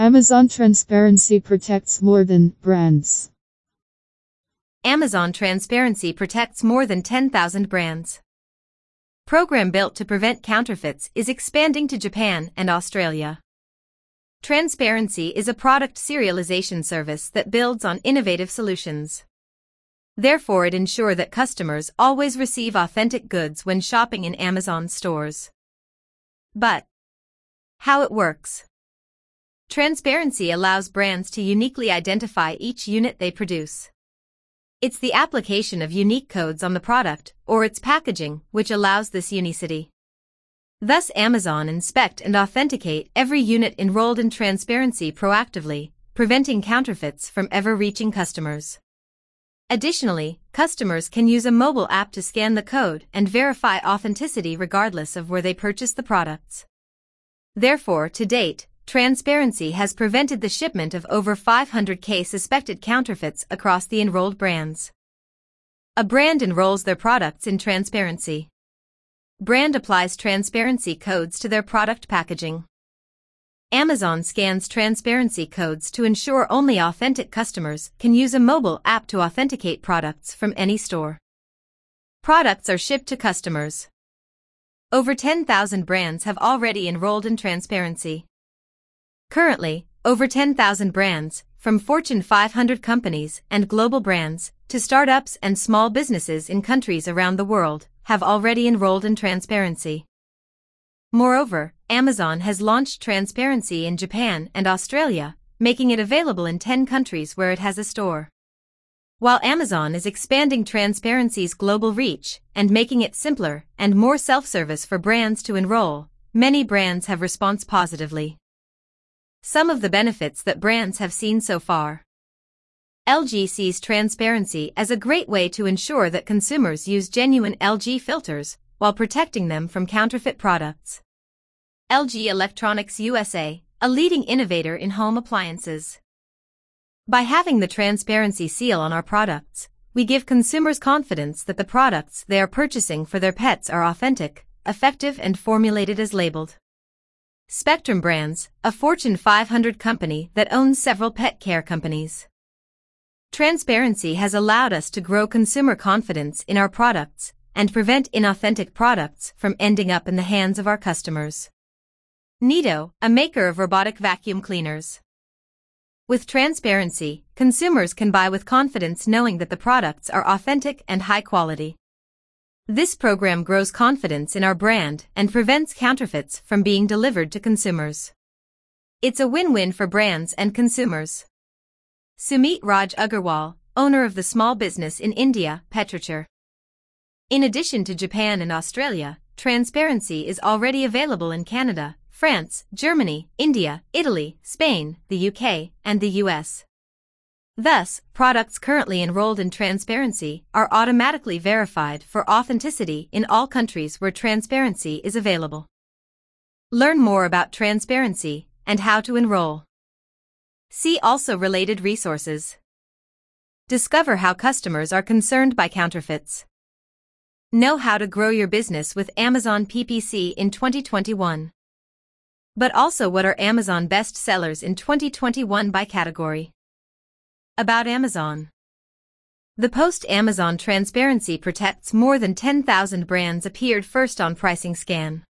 Amazon transparency protects more than brands. Amazon Transparency protects more than 10,000 brands. Program built to prevent counterfeits is expanding to Japan and Australia. Transparency is a product serialization service that builds on innovative solutions. Therefore, it ensures that customers always receive authentic goods when shopping in Amazon stores. But how it works? Transparency allows brands to uniquely identify each unit they produce. It's the application of unique codes on the product or its packaging which allows this unicity. Thus Amazon inspect and authenticate every unit enrolled in transparency proactively, preventing counterfeits from ever reaching customers. Additionally, customers can use a mobile app to scan the code and verify authenticity regardless of where they purchase the products. Therefore, to date, Transparency has prevented the shipment of over 500k suspected counterfeits across the enrolled brands. A brand enrolls their products in transparency. Brand applies transparency codes to their product packaging. Amazon scans transparency codes to ensure only authentic customers can use a mobile app to authenticate products from any store. Products are shipped to customers. Over 10,000 brands have already enrolled in transparency. Currently, over 10,000 brands, from Fortune 500 companies and global brands to startups and small businesses in countries around the world, have already enrolled in transparency. Moreover, Amazon has launched transparency in Japan and Australia, making it available in 10 countries where it has a store. While Amazon is expanding transparency's global reach and making it simpler and more self-service for brands to enroll, many brands have responded positively. Some of the benefits that brands have seen so far. LG sees transparency as a great way to ensure that consumers use genuine LG filters while protecting them from counterfeit products. LG Electronics USA, a leading innovator in home appliances. By having the transparency seal on our products, we give consumers confidence that the products they are purchasing for their pets are authentic, effective and formulated as labeled. Spectrum Brands, a Fortune 500 company that owns several pet care companies. Transparency has allowed us to grow consumer confidence in our products and prevent inauthentic products from ending up in the hands of our customers. Neato, a maker of robotic vacuum cleaners. With transparency, consumers can buy with confidence knowing that the products are authentic and high quality. This program grows confidence in our brand and prevents counterfeits from being delivered to consumers. It's a win-win for brands and consumers. Sumit Raj Agarwal, owner of the small business in India, Petrichur. In addition to Japan and Australia, transparency is already available in Canada, France, Germany, India, Italy, Spain, the UK, and the US. Thus, products currently enrolled in transparency are automatically verified for authenticity in all countries where transparency is available. Learn more about transparency and how to enroll. See also related resources. Discover how customers are concerned by counterfeits. Know how to grow your business with Amazon PPC in 2021. But also what are Amazon best sellers in 2021 by category. About Amazon. The post Amazon transparency protects more than 10,000 brands appeared first on Pricing Scan.